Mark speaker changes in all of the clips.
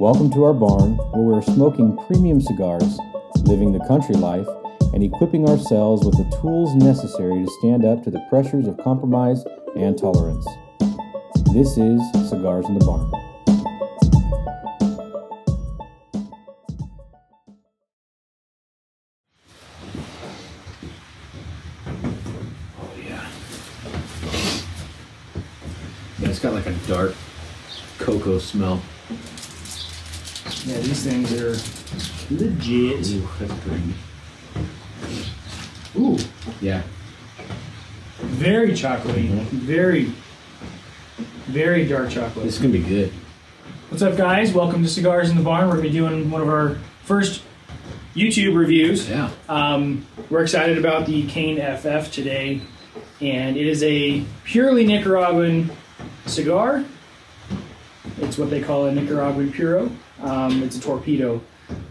Speaker 1: Welcome to our barn where we're smoking premium cigars, living the country life, and equipping ourselves with the tools necessary to stand up to the pressures of compromise and tolerance. This is Cigars in the Barn.
Speaker 2: Oh yeah. It's got like a dark cocoa smell.
Speaker 3: Yeah, these things are legit.
Speaker 2: Ooh, that's pretty.
Speaker 3: Ooh,
Speaker 2: Yeah.
Speaker 3: very chocolatey. Very, very dark chocolate.
Speaker 2: This is gonna be good.
Speaker 3: What's up, guys? Welcome to Cigars in the Barn. We're going to be doing one of our first YouTube reviews.
Speaker 2: Yeah.
Speaker 3: Um, we're excited about the Cain FF today, and it is a purely Nicaraguan cigar. It's what they call a Nicaraguan puro. Um, it's a torpedo,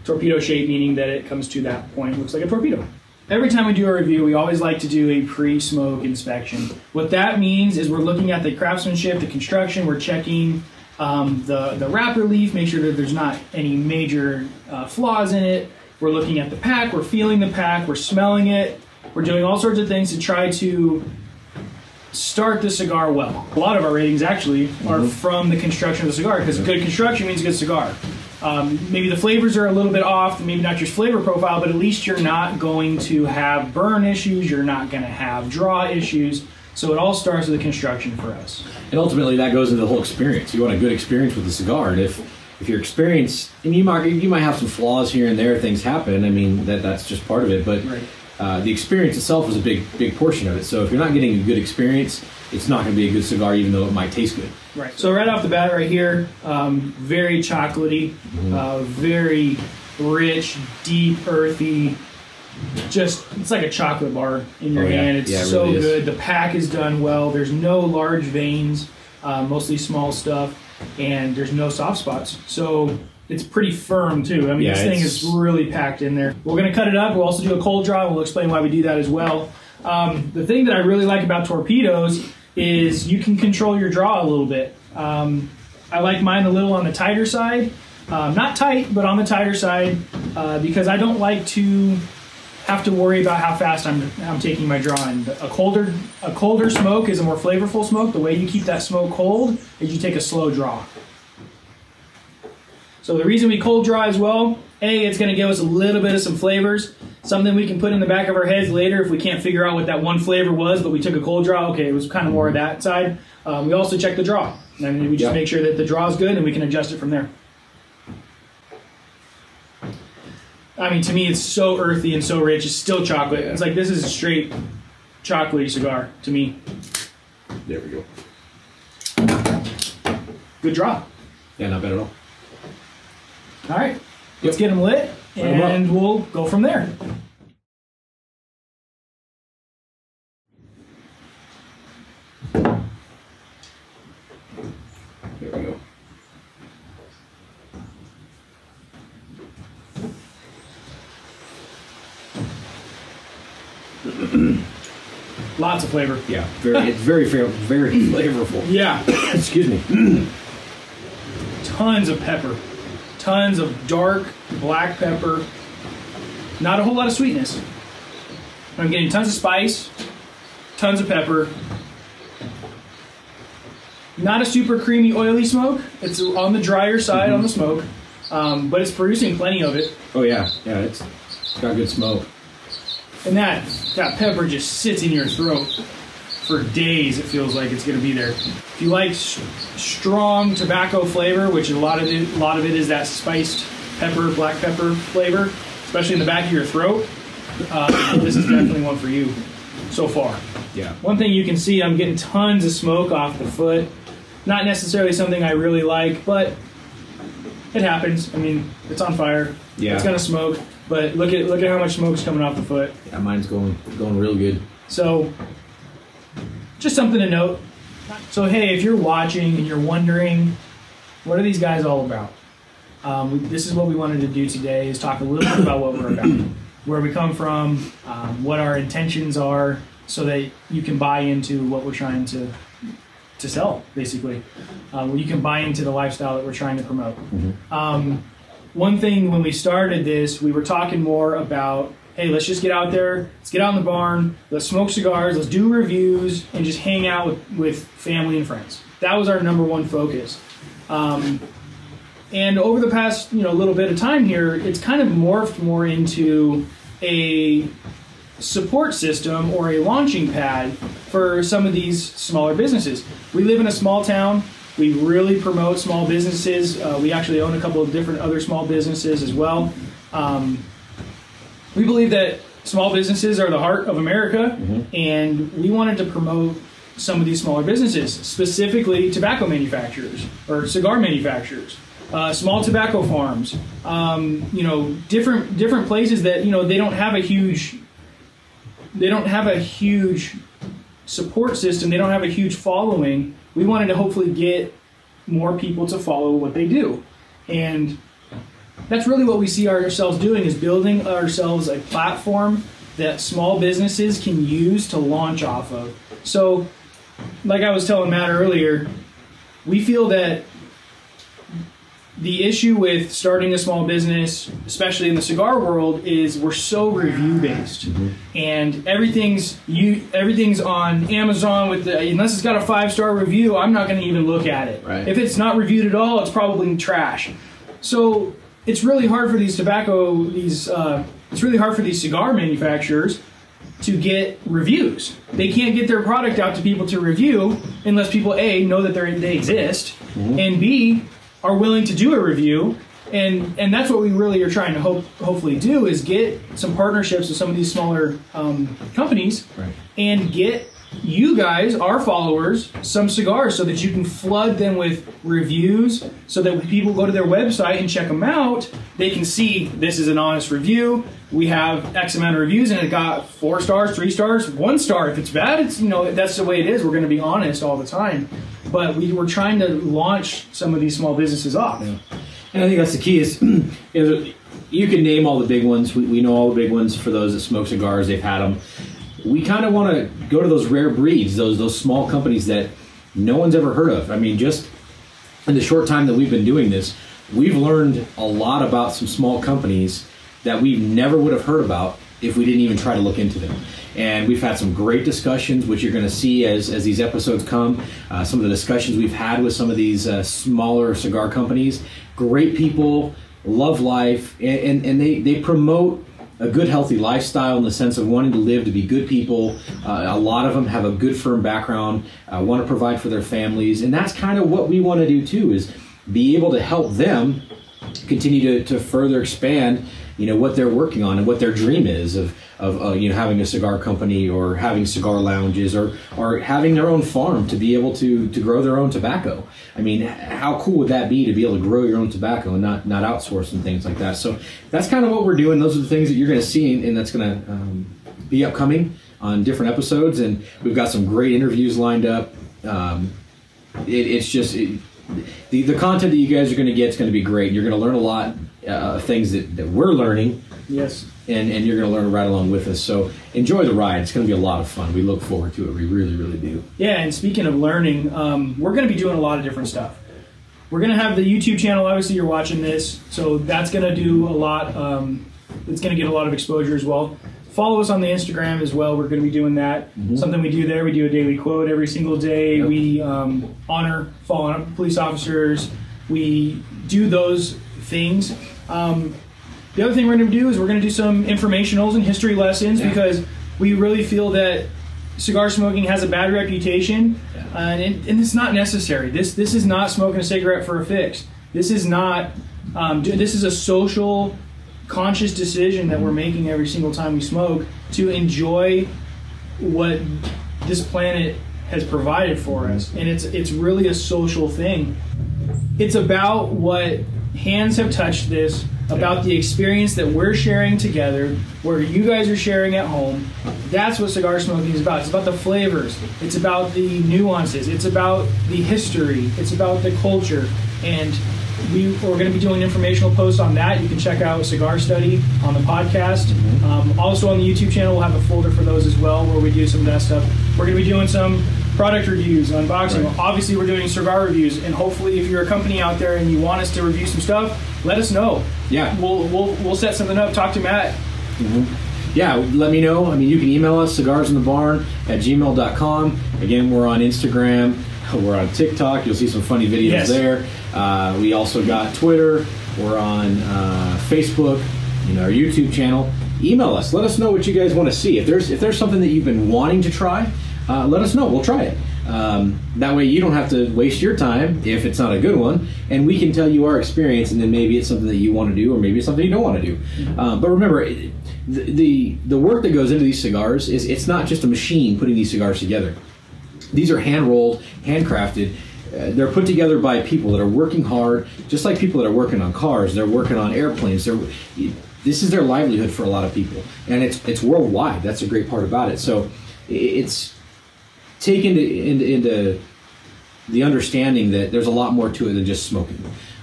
Speaker 3: torpedo shape, meaning that it comes to that point, looks like a torpedo. Every time we do a review, we always like to do a pre-smoke inspection. What that means is we're looking at the craftsmanship, the construction. We're checking um, the the wrapper leaf, make sure that there's not any major uh, flaws in it. We're looking at the pack. We're feeling the pack. We're smelling it. We're doing all sorts of things to try to start the cigar well. A lot of our ratings actually are from the construction of the cigar because good construction means good cigar. Um, maybe the flavors are a little bit off, maybe not your flavor profile, but at least you're not going to have burn issues, you're not going to have draw issues. So it all starts with the construction for us.
Speaker 2: And ultimately, that goes into the whole experience. You want a good experience with the cigar, and if if your experience, and you might you might have some flaws here and there, things happen. I mean, that that's just part of it. But
Speaker 3: Right.
Speaker 2: Uh, the experience itself is a big big portion of it. So if you're not getting a good experience, it's not going to be a good cigar, even though it might taste good.
Speaker 3: Right. So right off the bat, right here, um, very chocolatey, uh, very rich, deep, earthy. Just it's like a chocolate bar in your
Speaker 2: Oh, yeah.
Speaker 3: hand. It's
Speaker 2: Yeah, it
Speaker 3: so
Speaker 2: really
Speaker 3: good. The pack is done well. There's no large veins, uh, mostly small stuff, and there's no soft spots. So it's pretty firm too. I mean,
Speaker 2: Yeah,
Speaker 3: this thing
Speaker 2: it's-
Speaker 3: is really packed in there. We're gonna cut it up. We'll also do a cold draw. and We'll explain why we do that as well. Um, the thing that I really like about torpedoes is you can control your draw a little bit. Um, I like mine a little on the tighter side, um, not tight, but on the tighter side, uh, because I don't like to have to worry about how fast I'm, I'm taking my draw. And a colder a colder smoke is a more flavorful smoke. The way you keep that smoke cold is you take a slow draw. So the reason we cold draw as well, A, it's going to give us a little bit of some flavors, something we can put in the back of our heads later if we can't figure out what that one flavor was, but we took a cold draw. Okay, it was kind of more of that side. Um, we also check the draw, and we just
Speaker 2: Yeah.
Speaker 3: make sure that the draw is good, and we can adjust it from there. I mean, to me, it's so earthy and so rich. It's still chocolate. It's like this is a straight chocolatey cigar to me.
Speaker 2: There we go.
Speaker 3: Good draw.
Speaker 2: Yeah, not bad at all.
Speaker 3: All right, let's get them lit,
Speaker 2: Light 'em up.
Speaker 3: and we'll go from there.
Speaker 2: There we go.
Speaker 3: Lots of flavor.
Speaker 2: Yeah, very it's very fair, very flavorful.
Speaker 3: Yeah,
Speaker 2: Excuse me.
Speaker 3: tons of pepper, tons of dark black pepper. Not a whole lot of sweetness. I'm getting tons of spice, tons of pepper. Not a super creamy, oily smoke. It's on the drier side on the smoke, um, but it's producing plenty of it.
Speaker 2: Oh yeah, yeah, it's, it's got good smoke.
Speaker 3: And that that pepper just sits in your throat for days. It feels like it's going to be there. If you like s- strong tobacco flavor, which a lot of it, a lot of it is that spiced pepper, black pepper flavor, especially in the back of your throat, uh, this is definitely one for you so far.
Speaker 2: Yeah.
Speaker 3: One thing you can see, I'm getting tons of smoke off the foot. Not necessarily something I really like, but it happens. I mean, it's on fire.
Speaker 2: Yeah.
Speaker 3: It's gonna smoke. But look at look at how much smoke's coming off the foot.
Speaker 2: Yeah, mine's going going real good.
Speaker 3: So, just something to note. So, hey, if you're watching and you're wondering, what are these guys all about? Um, this is what we wanted to do today: is talk a little bit about what we're about, where we come from, um, what our intentions are, so that you can buy into what we're trying to to sell, basically. Uh, you can buy into the lifestyle that we're trying to promote. Um, one thing when we started this, we were talking more about, hey, let's just get out there, let's get out in the barn, let's smoke cigars, let's do reviews, and just hang out with, with family and friends. That was our number one focus. Um, and over the past, you know, little bit of time here, it's kind of morphed more into a support system or a launching pad for some of these smaller businesses. We live in a small town. We really promote small businesses. Uh, we actually own a couple of different other small businesses as well. Um, we believe that small businesses are the heart of America, and we wanted to promote some of these smaller businesses, specifically tobacco manufacturers or cigar manufacturers, uh, small tobacco farms. Um, you know, different different places that you know they don't have a huge they don't have a huge support system. They don't have a huge following. We wanted to hopefully get more people to follow what they do, and that's really what we see ourselves doing is building ourselves a platform that small businesses can use to launch off of. So, like I was telling Matt earlier, we feel that the issue with starting a small business, especially in the cigar world, is we're so review based, mm-hmm. and everything's you everything's on Amazon with the unless it's got a five star review, I'm not going to even look at it.
Speaker 2: Right.
Speaker 3: If it's not reviewed at all, it's probably trash. So it's really hard for these tobacco these uh, it's really hard for these cigar manufacturers to get reviews. They can't get their product out to people to review unless people a know that they they exist and b are willing to do a review. And and that's what we really are trying to hope hopefully do is get some partnerships with some of these smaller um, companies
Speaker 2: Right.
Speaker 3: and get you guys, our followers, some cigars so that you can flood them with reviews so that when people go to their website and check them out, they can see this is an honest review. We have X amount of reviews and it got four stars, three stars, one star. If it's bad, it's you know that's the way it is. We're going to be honest all the time. But we were trying to launch some of these small businesses off.
Speaker 2: And I think that's the key is you, you can name all the big ones. We, we know all the big ones for those that smoke cigars. They've had them. We kind of want to go to those rare breeds, those those small companies that no one's ever heard of. I mean, just in the short time that we've been doing this, we've learned a lot about some small companies that we never would have heard about if we didn't even try to look into them. And we've had some great discussions, which you're going to see as, as these episodes come. Uh, some of the discussions we've had with some of these uh, smaller cigar companies. Great people, love life, and, and, and they, they promote a good, healthy lifestyle in the sense of wanting to live to be good people. Uh, a lot of them have a good, firm background, uh, want to provide for their families, and that's kind of what we want to do too. Is be able to help them continue to, to further expand, you know, what they're working on and what their dream is of, of uh, you know having a cigar company or having cigar lounges or or having their own farm to be able to to grow their own tobacco. I mean, how cool would that be to be able to grow your own tobacco and not not outsource and things like that? So that's kind of what we're doing. Those are the things that you're going to see, and that's going to um, be upcoming on different episodes. And we've got some great interviews lined up. Um, it, it's just it, the the content that you guys are going to get is going to be great. You're going to learn a lot uh, things that, that we're learning,
Speaker 3: Yes.
Speaker 2: and and you're going to learn right along with us. So enjoy the ride. It's going to be a lot of fun. We look forward to it. We really, really do.
Speaker 3: Yeah, and speaking of learning, um, we're going to be doing a lot of different stuff. We're going to have the YouTube channel. Obviously, you're watching this, so that's going to do a lot. Um, it's going to get a lot of exposure as well. Follow us on the Instagram as well. We're going to be doing that. Something we do there. We do a daily quote every single day.
Speaker 2: Yep.
Speaker 3: We um, honor fallen police officers. We do those things. Um, the other thing we're going to do is we're going to do some informationals and history lessons
Speaker 2: Yeah.
Speaker 3: because we really feel that cigar smoking has a bad reputation,
Speaker 2: Yeah.
Speaker 3: uh, and, and it's not necessary. This this is not smoking a cigarette for a fix. This is not. Um, do- this is a social, conscious decision that we're making every single time we smoke to enjoy what this planet has provided for us, and it's it's really a social thing. It's about what hands have touched this, about the experience that we're sharing together, where you guys are sharing at home. That's what cigar smoking is about. It's about the flavors. It's about the nuances. It's about the history. It's about the culture. And we, we're going to be doing informational posts on that. You can check out Cigar Study on the podcast. Um, also on the YouTube channel, we'll have a folder for those as well, where we do some of that stuff. We're going to be doing some product reviews, unboxing.
Speaker 2: Right.
Speaker 3: Obviously, we're doing cigar reviews, and hopefully, if you're a company out there and you want us to review some stuff, let us know.
Speaker 2: Yeah.
Speaker 3: We'll we'll we'll set something up. Talk to Matt.
Speaker 2: yeah, let me know. I mean, you can email us, cigarsinthebarn at gmail.com. Again, we're on Instagram. We're on TikTok. You'll see some funny videos
Speaker 3: Yes.
Speaker 2: there. Uh, we also got Twitter. We're on uh, Facebook, you know, our YouTube channel. Email us. Let us know what you guys want to see. If there's if there's something that you've been wanting to try, uh, let us know. We'll try it. Um, that way, you don't have to waste your time if it's not a good one, and we can tell you our experience, and then maybe it's something that you want to do, or maybe it's something you don't want to do. Um, but remember, the, the the work that goes into these cigars is it's not just a machine putting these cigars together. These are hand rolled, handcrafted. Uh, they're put together by people that are working hard, just like people that are working on cars. They're working on airplanes. They're, this is their livelihood for a lot of people, and it's it's worldwide. That's a great part about it. So it's taken into, into, into the understanding that there's a lot more to it than just smoking.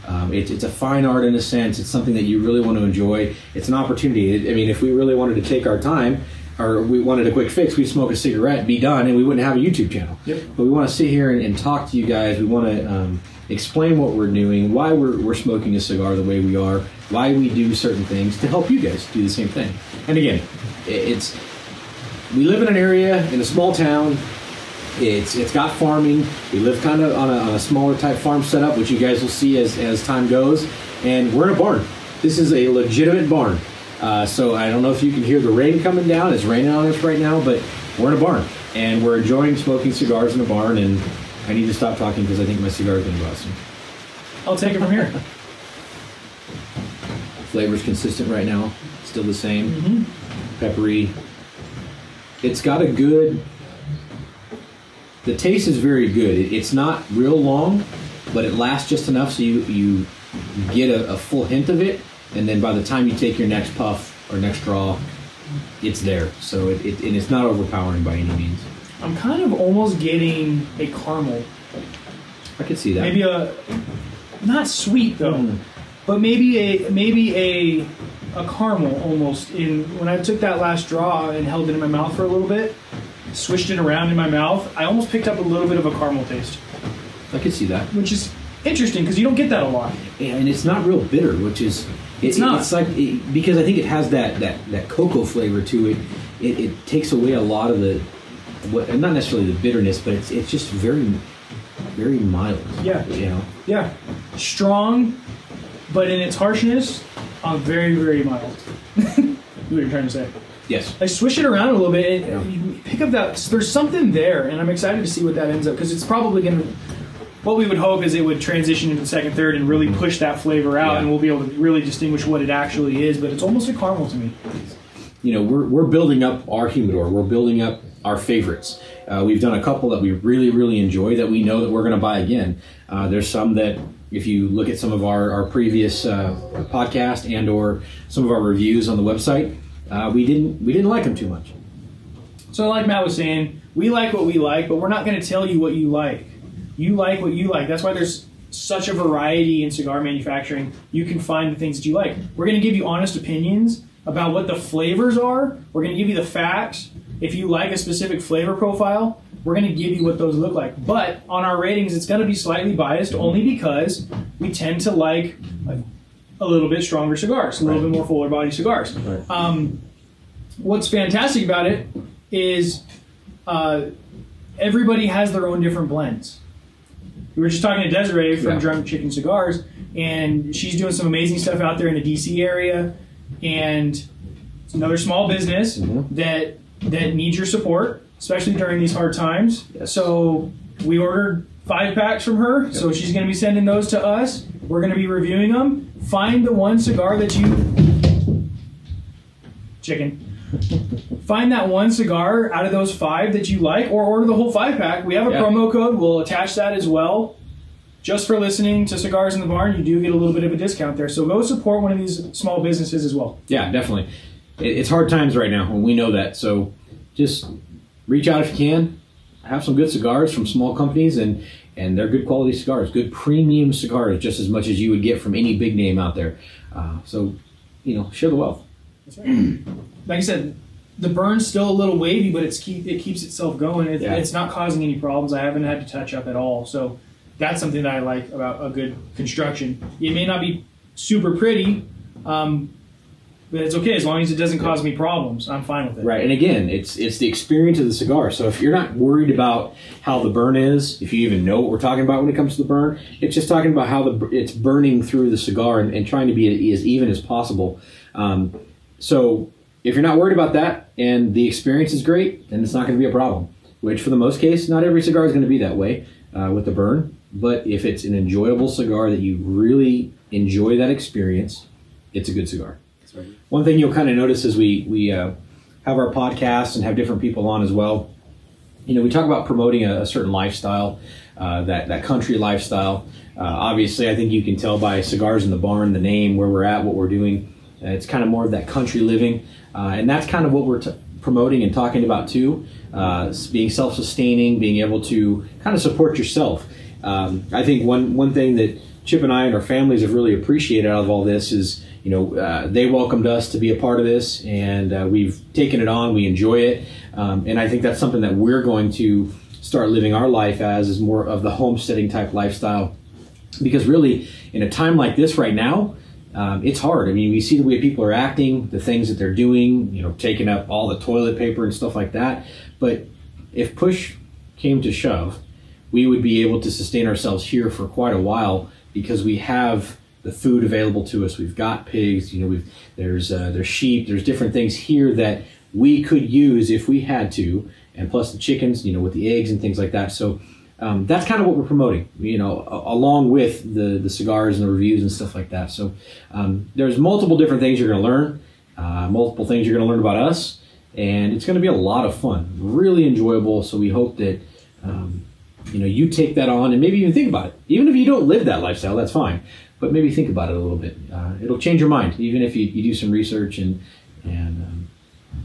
Speaker 2: Um, it, it's a fine art in a sense. It's something that you really want to enjoy. It's an opportunity. I mean, if we really wanted to take our time, or we wanted a quick fix, we'd smoke a cigarette, be done, and we wouldn't have a YouTube channel.
Speaker 3: Yep.
Speaker 2: But we want to sit here and, and talk to you guys. We want to um, explain what we're doing, why we're, we're smoking a cigar the way we are, why we do certain things to help you guys do the same thing. And again, i- it's we live in an area in a small town. It's it's got farming. We live kind of on a, on a smaller type farm setup, which you guys will see as as time goes. And we're in a barn. This is a legitimate barn. Uh, so I don't know if you can hear the rain coming down. It's raining on us right now, but we're in a barn and we're enjoying smoking cigars in a barn. And I need to stop talking because I think my cigar is going to go out soon.
Speaker 3: I'll take it from here.
Speaker 2: Flavor's consistent right now, still the same. Peppery. It's got a good. The taste is very good. It, it's not real long, but it lasts just enough so you you get a, a full hint of it, and then by the time you take your next puff or next draw, it's there. So it, it and it's not overpowering by any means.
Speaker 3: I'm kind of almost getting a caramel.
Speaker 2: I could see that.
Speaker 3: Maybe a not sweet though,
Speaker 2: Mm.
Speaker 3: but maybe a maybe a a caramel almost. In when I took that last draw and held it in my mouth for a little bit, swished it around in my mouth, I almost picked up a little bit of a caramel taste,
Speaker 2: I could see that.
Speaker 3: which is interesting because you don't get that a lot.
Speaker 2: and it's not real bitter, which is it-
Speaker 3: It's not.
Speaker 2: It's like it, because I think it has that that that cocoa flavor to it. It, it takes away a lot of the what, not necessarily the bitterness, but it's it's just very very mild.
Speaker 3: Yeah.
Speaker 2: you know.
Speaker 3: Yeah, strong, but in its harshness, uh, very very mild. what you're trying to say?
Speaker 2: Yes.
Speaker 3: I swish it around a little bit, and
Speaker 2: Yeah.
Speaker 3: you pick up that. There's something there, and I'm excited to see what that ends up because it's probably going to. What we would hope is it would transition into the second, third, and really push that flavor out,
Speaker 2: Yeah.
Speaker 3: and we'll be able to really distinguish what it actually is. But it's almost a caramel to me.
Speaker 2: you know, we're, we're building up our humidor. We're building up our favorites. Uh, we've done a couple that we really, really enjoy that we know that we're going to buy again. Uh, there's some that, if you look at some of our, our previous uh, podcast and or some of our reviews on the website, uh, we didn't we didn't like them too much.
Speaker 3: So, like Matt was saying, we like what we like, but we're not going to tell you what you like. You like what you like. That's why there's such a variety in cigar manufacturing. You can find the things that you like. We're going to give you honest opinions about what the flavors are. We're going to give you the facts. If you like a specific flavor profile, we're going to give you what those look like. But on our ratings, it's going to be slightly biased only because we tend to like a, little bit stronger cigars, a little
Speaker 2: Right.
Speaker 3: bit more fuller body cigars.
Speaker 2: Right.
Speaker 3: Um, what's fantastic about it is uh, everybody has their own different blends. We were just talking to Desiree from
Speaker 2: Yeah.
Speaker 3: Drunk Chicken Cigars, and she's doing some amazing stuff out there in the DC area, and it's another small business
Speaker 2: Mhm.
Speaker 3: that that needs your support, especially during these hard times.
Speaker 2: Yes.
Speaker 3: So we ordered five packs from her, so she's going to be sending those to us. We're going to be reviewing them. Find the one cigar that you chicken. Find that one cigar out of those five that you like, or order the whole five pack. We have a
Speaker 2: Yeah.
Speaker 3: promo code. We'll attach that as well. Just for listening to Cigars in the Barn, you do get a little bit of a discount there. So go support one of these small businesses as well.
Speaker 2: Yeah, definitely. It's hard times right now, and we know that. So just reach out if you can. Have some good cigars from small companies, and and they're good quality cigars, good premium cigars, just as much as you would get from any big name out there. Uh, so, you know, share the wealth.
Speaker 3: Like I said, the burn's still a little wavy, but it's keep it keeps itself going. It,
Speaker 2: Yeah.
Speaker 3: It's not causing any problems. I haven't had to touch up at all. So that's something that I like about a good construction. It may not be super pretty, um, but it's okay as long as it doesn't cause me problems. I'm fine with it.
Speaker 2: Right, and again, it's it's the experience of the cigar. So if you're not worried about how the burn is, if you even know what we're talking about when it comes to the burn, it's just talking about how the it's burning through the cigar and, and trying to be as even as possible. Um, so if you're not worried about that and the experience is great, then it's not going to be a problem. Which, for the most case, not every cigar is going to be that way uh, with the burn. But if it's an enjoyable cigar that you really enjoy that experience, it's a good cigar. One thing you'll kind of notice as we we uh, have our podcast and have different people on as well. You know, we talk about promoting a, a certain lifestyle, uh, that that country lifestyle. Uh, obviously, I think you can tell by cigars in the barn, the name, where we're at, what we're doing. Uh, it's kind of more of that country living, uh, and that's kind of what we're t- promoting and talking about too. Uh, being self-sustaining, being able to kind of support yourself. Um, I think one one thing that Chip and I and our families have really appreciated out of all this is, you know, uh, they welcomed us to be a part of this, and uh, we've taken it on. We enjoy it, um, and I think that's something that we're going to start living our life as is more of the homesteading type lifestyle. Because really, in a time like this right now, um, it's hard. I mean, we see the way people are acting, the things that they're doing, you know, taking up all the toilet paper and stuff like that. But if push came to shove, we would be able to sustain ourselves here for quite a while because we have the food available to us. We've got pigs, you know, we've there's uh, there's sheep, there's different things here that we could use if we had to, and plus the chickens, you know, with the eggs and things like that. So um, that's kind of what we're promoting, you know, along with the the cigars and the reviews and stuff like that. So um, there's multiple different things you're going to learn, uh, multiple things you're going to learn about us, and it's going to be a lot of fun, really enjoyable. So we hope that. Um, you know, you take that on and maybe even think about it. Even if you don't live that lifestyle, that's fine. But maybe think about it a little bit. Uh, it'll change your mind, even if you, you do some research and and um,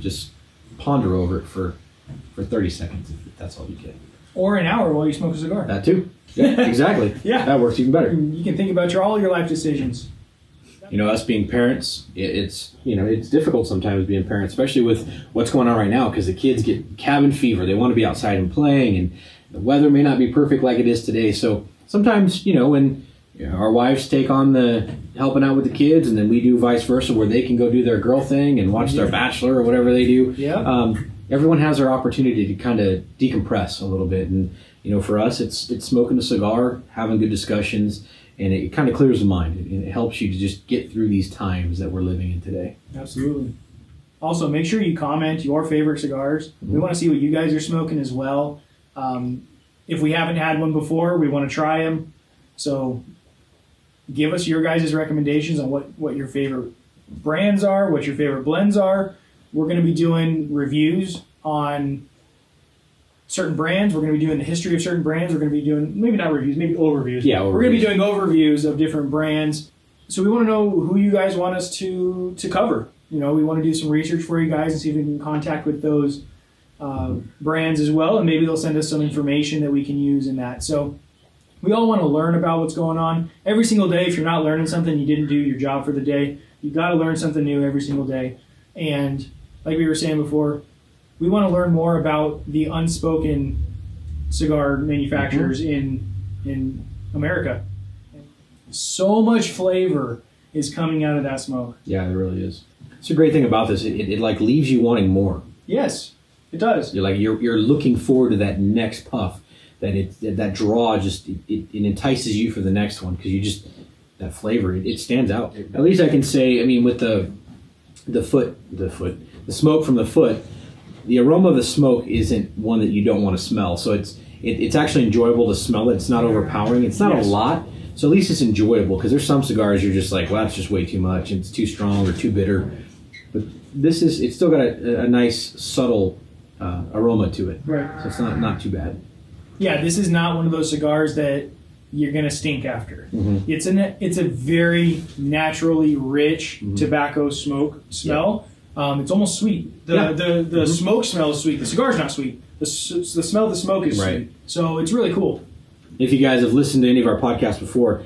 Speaker 2: just ponder over it for for 30 seconds. If that's all you get.
Speaker 3: Or an hour while you smoke a cigar.
Speaker 2: That too. Yeah, exactly.
Speaker 3: Yeah.
Speaker 2: that works even better.
Speaker 3: you can think about your all your life decisions.
Speaker 2: you know us being parents it, it's you know it's difficult sometimes being parents especially with what's going on right now because the kids get cabin fever they want to be outside and playing and the weather may not be perfect like it is today so sometimes you know when know, our wives take on the helping out with the kids and then we do vice versa where they can go do their girl thing and watch their bachelor or whatever they do
Speaker 3: Yeah.
Speaker 2: um, everyone has their opportunity to kind of decompress a little bit and you know for us it's it's smoking a cigar having good discussions and it kind of clears the mind and it helps you to just get through these times that we're living in today
Speaker 3: Absolutely. Also, make sure you comment your favorite cigars. We want to see what you guys are smoking as well. Um, if we haven't had one before, we want to try them. So, give us your guys' recommendations on what, what your favorite brands are, what your favorite blends are. We're going to be doing reviews on certain brands. We're going to be doing the history of certain brands. We're going to be doing maybe not reviews, maybe overviews.
Speaker 2: Yeah,
Speaker 3: We're going to be doing overviews of different brands. So we want to know who you guys want us to to cover. You know, we want to do some research for you guys and see if we can contact with those uh, brands as well, and maybe they'll send us some information that we can use in that. So we all want to learn about what's going on every single day. If you're not learning something, you didn't do your job for the day. You've got to learn something new every single day. And like we were saying before, we want to learn more about the unspoken cigar manufacturers mm-hmm. in in America. So much flavor is coming out of that smoke.
Speaker 2: yeah it really is it's a great thing about this it, it, it like leaves you wanting more
Speaker 3: Yes, it does.
Speaker 2: you're like you're, you're looking forward to that next puff that it that, draw just it, it, entices you for the next one because you just that flavor it, it stands out. At least i can say i mean with the the foot the foot the smoke from the foot the aroma of the smoke isn't one that you don't want to smell. So it's it, it's actually enjoyable to smell it. It's not overpowering. It's not
Speaker 3: Yes.
Speaker 2: a lot. So at least it's enjoyable because there's some cigars you're just like well that's just way too much it's too strong or too bitter. But this is it's still got a, a nice subtle uh, aroma to it.
Speaker 3: Right.
Speaker 2: so it's not not too bad
Speaker 3: Yeah, this is not one of those cigars that you're gonna stink after.
Speaker 2: Mhm.
Speaker 3: It's an it's a very naturally rich
Speaker 2: Mm-hmm.
Speaker 3: tobacco smoke smell. Um, it's almost sweet. The
Speaker 2: Yeah.
Speaker 3: the, the
Speaker 2: Mhm.
Speaker 3: smoke smell is sweet. The cigar's not sweet. The, the smell of the smoke is
Speaker 2: Right.
Speaker 3: sweet. So it's really cool.
Speaker 2: if you guys have listened to any of our podcasts before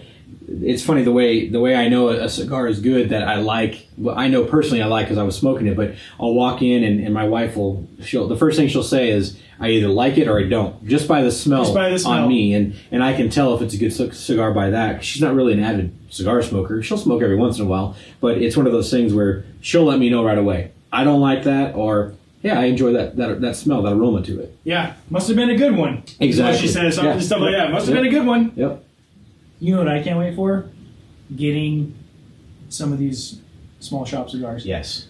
Speaker 2: it's funny the way the way I know a cigar is good that I like. Well, I know personally I like because I was smoking it. But I'll walk in and, and my wife will. She'll the first thing she'll say is I either like it or I don't, just by the smell,
Speaker 3: Just by the smell.
Speaker 2: on me, and and I can tell if it's a good c- cigar by that. She's not really an avid cigar smoker. She'll smoke every once in a while, but it's one of those things where she'll let me know right away. I don't like that, or yeah, I enjoy that that that smell, that aroma to it.
Speaker 3: Yeah, must have been a good one.
Speaker 2: Exactly.
Speaker 3: She says, something
Speaker 2: Yeah.
Speaker 3: stuff like that. Must have
Speaker 2: Yep.
Speaker 3: been a good one.
Speaker 2: Yep.
Speaker 3: You know what I can't wait for? Getting some of these small shop cigars.
Speaker 2: Yes.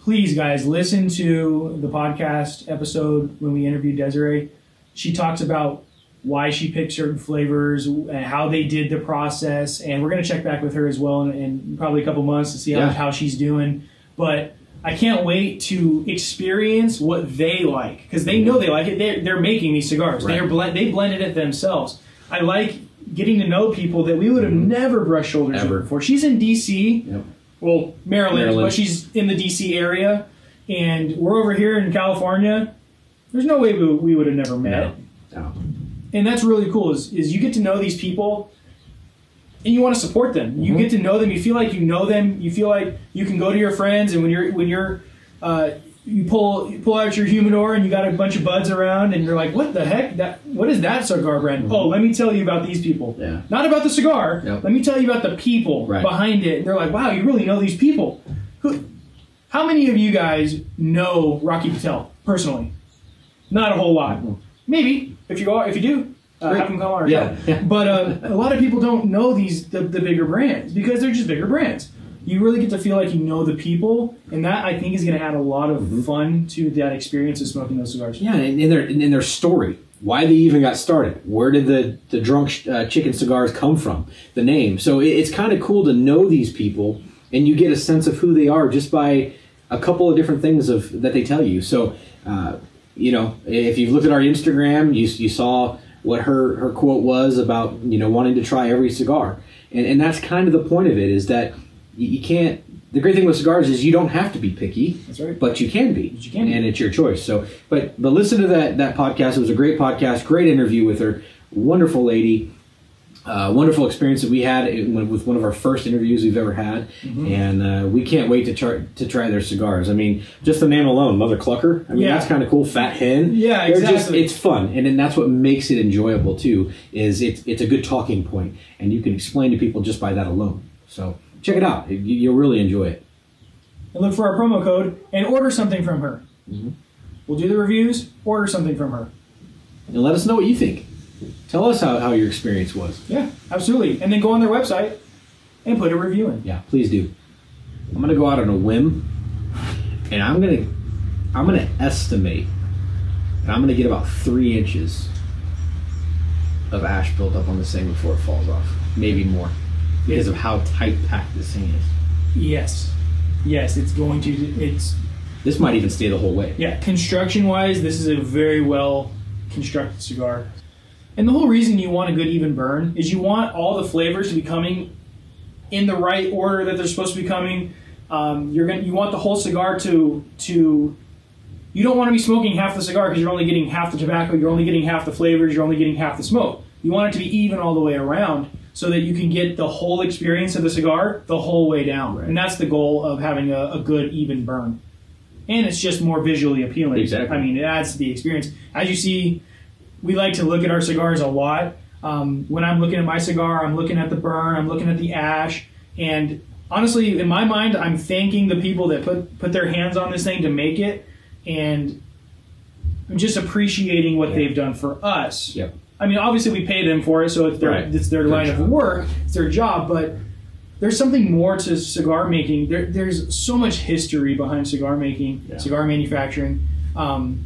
Speaker 3: Please, guys, listen to the podcast episode when we interviewed Desiree. She talks about why she picked certain flavors and how they did the process, and we're going to check back with her as well in, in probably a couple months to see how,
Speaker 2: Yeah.
Speaker 3: how she's doing. But I can't wait to experience what they like because they mm-hmm. know they like it. They're, they're making these cigars.
Speaker 2: Right.
Speaker 3: They're blend, they blended it themselves. I like getting to know people that we would have never brushed shoulders
Speaker 2: Mm-hmm. Ever.
Speaker 3: with before. She's in DC,
Speaker 2: Yep.
Speaker 3: well, Maryland,
Speaker 2: Maryland.
Speaker 3: but she's in the DC area, and we're over here in California. There's no way we, we would have never met,
Speaker 2: No.
Speaker 3: and that's really cool. Is is you get to know these people, and you want to support them. You
Speaker 2: Mhm.
Speaker 3: get to know them. You feel like you know them. You feel like you can go to your friends, and when you're when you're uh, you pull you pull out your humidor and you got a bunch of buds around, and you're like, what the heck? That what is that cigar brand? Oh, let me tell you about these people.
Speaker 2: Yeah.
Speaker 3: Not about the cigar.
Speaker 2: Yep.
Speaker 3: Let me tell you about the people
Speaker 2: Right.
Speaker 3: behind it. They're like, wow, you really know these people. Who? How many of you guys know Rocky Patel personally? Not a whole lot. Maybe if you are, if you do, uh, have them come on our
Speaker 2: Yeah.
Speaker 3: show.
Speaker 2: Yeah.
Speaker 3: But uh, a lot of people don't know these the, the bigger brands because they're just bigger brands. You really get to feel like you know the people, and that I think is going to add a lot of
Speaker 2: Mm-hmm.
Speaker 3: fun to that experience of smoking those cigars.
Speaker 2: Yeah, and in their in their story, why they even got started. Where did the the drunk uh, chicken cigars come from? The name. So it, it's kind of cool to know these people, and you get a sense of who they are just by a couple of different things of that they tell you. So, uh, you know, if you've looked at our Instagram, you you saw what her her quote was about you know wanting to try every cigar, and and that's kind of the point of it is that you, you can't. The great thing with cigars is you don't have to be picky
Speaker 3: That's right.
Speaker 2: but you can be,
Speaker 3: you can be.
Speaker 2: and it's your choice. So, but but listen to that that podcast. It was a great podcast, great interview with her, wonderful lady, uh, wonderful experience that we had with one of our first interviews we've ever had,
Speaker 3: Mm-hmm.
Speaker 2: and uh, we can't wait to try to try their cigars. I mean, just the name alone, Mother Clucker. I mean,
Speaker 3: Yeah.
Speaker 2: that's kind of cool. Fat Hen.
Speaker 3: Yeah,
Speaker 2: They're Just,
Speaker 3: exactly.
Speaker 2: it's fun, and then that's what makes it enjoyable too. Is it's it's a good talking point, and you can explain to people just by that alone. So check it out. You- You'll really enjoy it.
Speaker 3: and look for our promo code and order something from her.
Speaker 2: Mm-hmm.
Speaker 3: We'll do the reviews, order something from her.
Speaker 2: and let us know what you think. Tell us how, how your experience was.
Speaker 3: Yeah, absolutely. And then go on their website and put a review in.
Speaker 2: Yeah, please do. I'm gonna go out on a whim, and I'm gonna I'm gonna estimate, and I'm gonna get about three inches of ash built up on this thing before it falls off, maybe more, because of how tight packed this thing is.
Speaker 3: Yes. Yes, it's going to it's
Speaker 2: This might even stay the whole way.
Speaker 3: yeah, construction wise, this is a very well constructed cigar. And the whole reason you want a good even burn is you want all the flavors to be coming in the right order that they're supposed to be coming. Um, you're going to you want the whole cigar to to you don't want to be smoking half the cigar because you're only getting half the tobacco, you're only getting half the flavors, you're only getting half the smoke. You want it to be even all the way around so that you can get the whole experience of the cigar the whole way down.
Speaker 2: Right.
Speaker 3: And that's the goal of having a, a good even burn. And it's just more visually appealing.
Speaker 2: Exactly.
Speaker 3: I mean, it adds to the experience. As you see, we like to look at our cigars a lot. Um, when I'm looking at my cigar, I'm looking at the burn, I'm looking at the ash, and honestly, in my mind, I'm thanking the people that put put their hands on this thing to make it, and I'm just appreciating what
Speaker 2: Yeah.
Speaker 3: they've done for us.
Speaker 2: Yep.
Speaker 3: I mean, obviously, we pay them for it, so it's their
Speaker 2: Right.
Speaker 3: it's their line of work, it's their job, but. There's something more to cigar making. There, there's so much history behind cigar making,
Speaker 2: Yeah.
Speaker 3: cigar manufacturing. Um,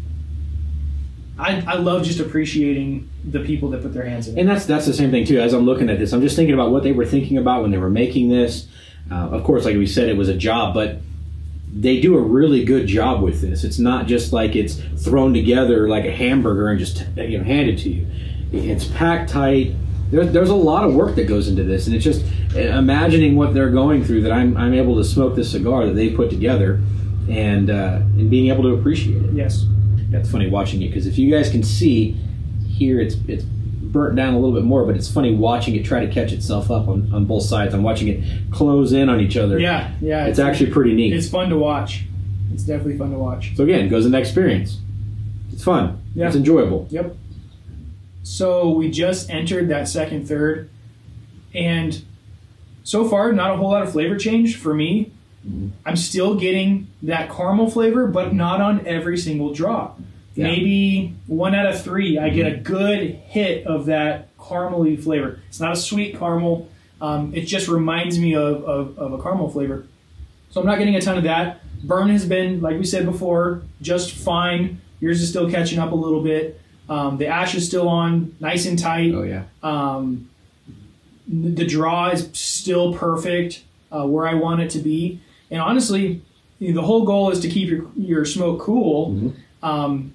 Speaker 3: I, I love just appreciating the people that put their hands in it.
Speaker 2: And that's that's the same thing too. As I'm looking at this, I'm just thinking about what they were thinking about when they were making this. Uh, of course, like we said, it was a job, but they do a really good job with this. It's not just like it's thrown together like a hamburger and just you know handed to you. It's packed tight. There, there's a lot of work that goes into this, and it's just uh, imagining what they're going through. That I'm I'm able to smoke this cigar that they put together, and uh, and being able to appreciate it.
Speaker 3: Yes.
Speaker 2: That's funny watching it because if you guys can see here, it's it's burnt down a little bit more, but it's funny watching it try to catch itself up on, on both sides. I'm watching it close in on each other.
Speaker 3: Yeah, yeah.
Speaker 2: It's actually pretty neat.
Speaker 3: it's fun to watch. It's definitely fun to watch.
Speaker 2: So again, goes in the experience. It's fun.
Speaker 3: Yeah.
Speaker 2: It's enjoyable.
Speaker 3: Yep. So we just entered that second third, and so far, not a whole lot of flavor change for me.
Speaker 2: Mhm.
Speaker 3: I'm still getting that caramel flavor, but not on every single drop.
Speaker 2: Yeah.
Speaker 3: Maybe one out of three, I get a good hit of that caramely flavor. It's not a sweet caramel. Um, it just reminds me of, of, of a caramel flavor. So I'm not getting a ton of that. Burn has been, like we said before, just fine. Yours is still catching up a little bit. Um, the ash is still on, nice and tight.
Speaker 2: Oh yeah.
Speaker 3: Um, the draw is still perfect uh, where I want it to be. And honestly, you know, the whole goal is to keep your, your smoke cool.
Speaker 2: Mhm.
Speaker 3: Um,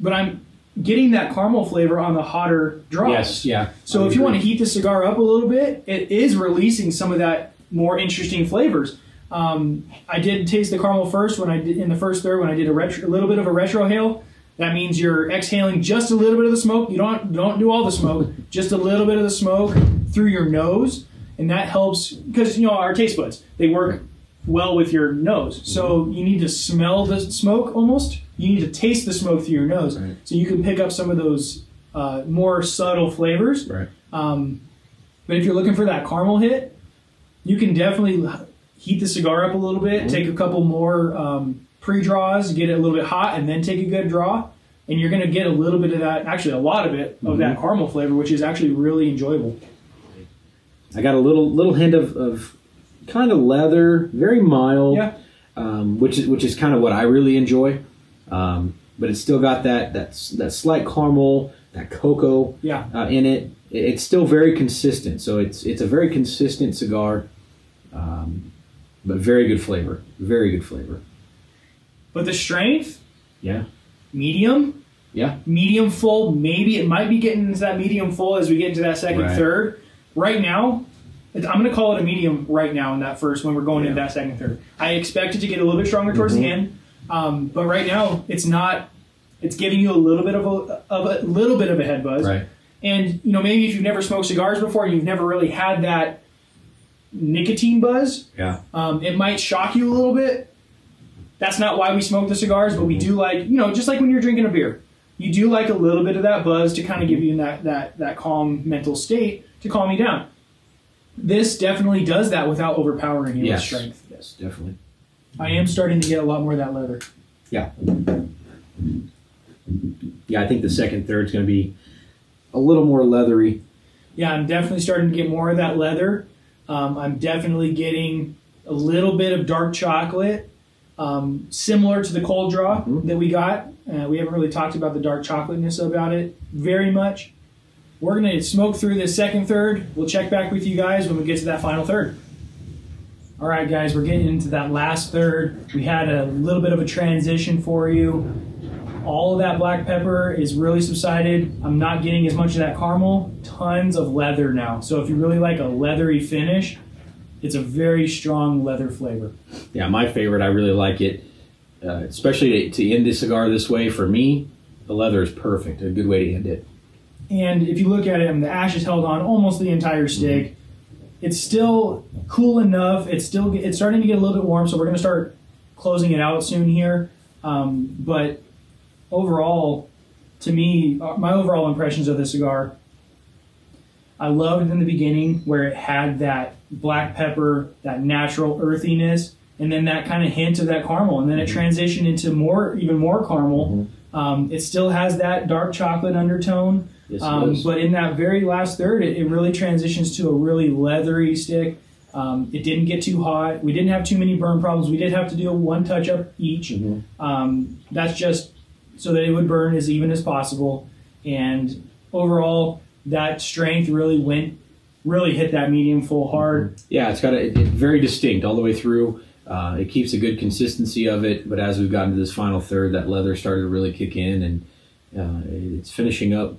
Speaker 3: but I'm getting that caramel flavor on the hotter draw.
Speaker 2: Yes. Yeah.
Speaker 3: So if you want to heat the cigar up a little bit, it is releasing some of that more interesting flavors. Um, I did taste the caramel first when I did in the first third when I did a, retro, a little bit of a retrohale. That means you're exhaling just a little bit of the smoke. You don't don't do all the smoke, just a little bit of the smoke through your nose, and that helps because you know our taste buds they work well with your nose. So you need to smell the smoke almost. You need to taste the smoke through your nose,
Speaker 2: Right.
Speaker 3: so you can pick up some of those uh, more subtle flavors.
Speaker 2: Right.
Speaker 3: Um, but if you're looking for that caramel hit, you can definitely heat the cigar up a little bit,
Speaker 2: Mm-hmm.
Speaker 3: take a couple more um, pre draws, get it a little bit hot, and then take a good draw. And you're going to get a little bit of that, actually, a lot of it, of that
Speaker 2: Mm-hmm.
Speaker 3: caramel flavor, which is actually really enjoyable.
Speaker 2: I got a little little hint of, of kind of leather, very mild.
Speaker 3: Yeah.
Speaker 2: Um, which is which is kind of what I really enjoy. Um, but it's still got that that that slight caramel, that cocoa
Speaker 3: Yeah.
Speaker 2: uh, in it. It- It's still very consistent. So it's it's a very consistent cigar, um, but very good flavor. Very good flavor.
Speaker 3: But the strength,
Speaker 2: Yeah.
Speaker 3: medium,
Speaker 2: Yeah.
Speaker 3: medium full, maybe it might be getting into that medium full as we get into that second,
Speaker 2: Right.
Speaker 3: third. Right now, I'm going to call it a medium right now in that first when we're going into that second, third. I expect it to get a little bit stronger towards the
Speaker 2: Mhm.
Speaker 3: end, um, but right now it's not. It's giving you a little bit of a, of a little bit of a head buzz.
Speaker 2: Right.
Speaker 3: And you know, maybe if you've never smoked cigars before and you've never really had that nicotine buzz,
Speaker 2: Yeah.
Speaker 3: um, it might shock you a little bit. That's not why we smoke the cigars, but we do like, you know, just like when you're drinking a beer, you do like a little bit of that buzz to kind of give you that that that calm mental state to calm you down. This definitely does that without overpowering you
Speaker 2: Yes.
Speaker 3: with strength.
Speaker 2: Yes. Definitely.
Speaker 3: I am starting to get a lot more of that leather.
Speaker 2: Yeah. Yeah. I think the second third's going to be a little more leathery.
Speaker 3: Yeah, I'm definitely starting to get more of that leather. Um, I'm definitely getting a little bit of dark chocolate, um, similar to the cold draw
Speaker 2: Mhm.
Speaker 3: that we got. Uh, we haven't really talked about the dark chocolateness about it very much. We're going to smoke through this second third. We'll check back with you guys when we get to that final third. All right, guys, we're getting into that last third. We had a little bit of a transition for you. All of that black pepper is really subsided. I'm not getting as much of that caramel. Tons of leather now. So if you really like a leathery finish, it's a very strong leather flavor.
Speaker 2: Yeah, my favorite. I really like it, uh, especially to, end the cigar this way. For me, the leather is perfect. A good way to end it.
Speaker 3: And if you look at it, the ash is held on almost the entire stick. It's still cool enough. It's still it's starting to get a little bit warm, so we're going to start closing it out soon here. Um, but overall, to me, uh, my overall impressions of the cigar, I loved in the beginning where it had that black pepper, that natural earthiness, and then that kind of hint of that caramel, and then it transitioned into more, even more caramel. Um, it still has that dark chocolate undertone.
Speaker 2: Yes,
Speaker 3: Um, but in that very last third, it, it really transitions to a really leathery stick. Um, it didn't get too hot. We didn't have too many burn problems. We did have to do one touch up each.
Speaker 2: Mhm.
Speaker 3: Um, that's just so that it would burn as even as possible. And overall, that strength really went, really hit that medium full hard.
Speaker 2: Yeah, it's got a it- very distinct all the way through. Uh, it keeps a good consistency of it, but as we've gotten to this final third, that leather started to really kick in, and uh, it's finishing up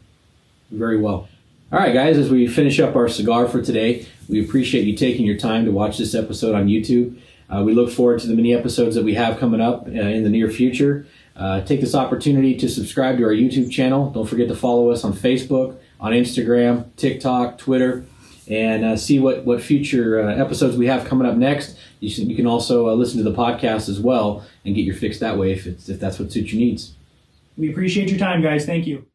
Speaker 2: very well. All right, guys, as we finish up our cigar for today, we appreciate you taking your time to watch this episode on YouTube. Uh, we look forward to the many episodes that we have coming up uh, in the near future. Uh, take this opportunity to subscribe to our YouTube channel. Don't forget to follow us on Facebook. On Instagram, TikTok, Twitter, and uh, see what what future uh, episodes we have coming up next. You, should, you can also uh, listen to the podcast as well and get your fix that way if if that's what suits your needs.
Speaker 3: We appreciate your time, guys. Thank you.